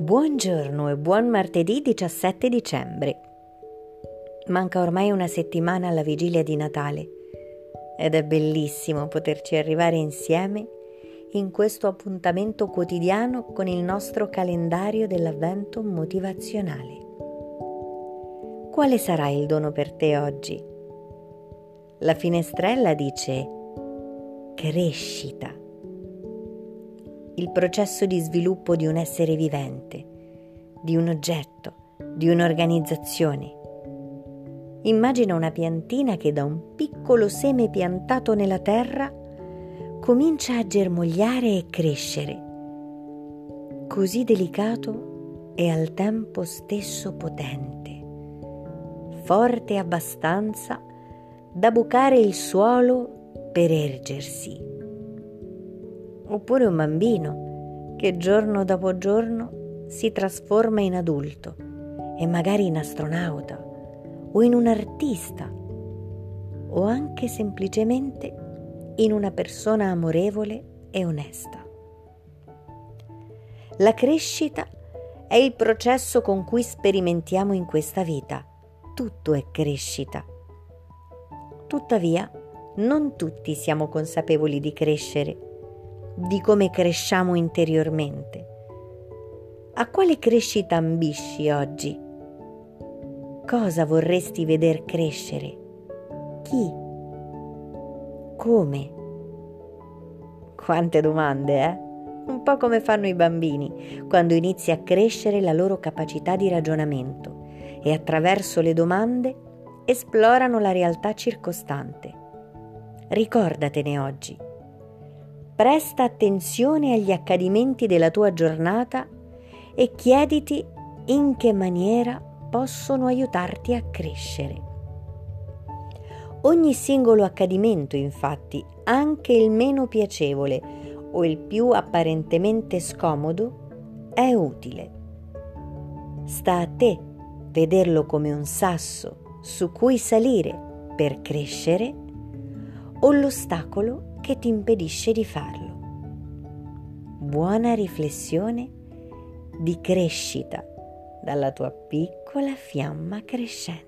Buongiorno e buon martedì 17 dicembre. Manca ormai una settimana alla vigilia di Natale ed è bellissimo poterci arrivare insieme in questo appuntamento quotidiano con il nostro calendario dell'avvento motivazionale. Quale sarà il dono per te oggi? La finestrella dice crescita il processo di sviluppo di un essere vivente, di un oggetto, di un'organizzazione. Immagina una piantina che da un piccolo seme piantato nella terra comincia a germogliare e crescere, così delicato e al tempo stesso potente, forte abbastanza da bucare il suolo per ergersi oppure un bambino che giorno dopo giorno si trasforma in adulto e magari in astronauta o in un artista o anche semplicemente in una persona amorevole e onesta. La crescita è il processo con cui sperimentiamo in questa vita. Tutto è crescita. Tuttavia, non tutti siamo consapevoli di crescere di come cresciamo interiormente. A quale crescita ambisci oggi? Cosa vorresti veder crescere? Chi? Come? Quante domande, eh? Un po' come fanno i bambini quando inizia a crescere la loro capacità di ragionamento e attraverso le domande esplorano la realtà circostante. Ricordatene oggi presta attenzione agli accadimenti della tua giornata e chiediti in che maniera possono aiutarti a crescere. Ogni singolo accadimento, infatti, anche il meno piacevole o il più apparentemente scomodo, è utile. Sta a te vederlo come un sasso su cui salire per crescere o l'ostacolo che ti impedisce di farlo. Buona riflessione di crescita dalla tua piccola fiamma crescente.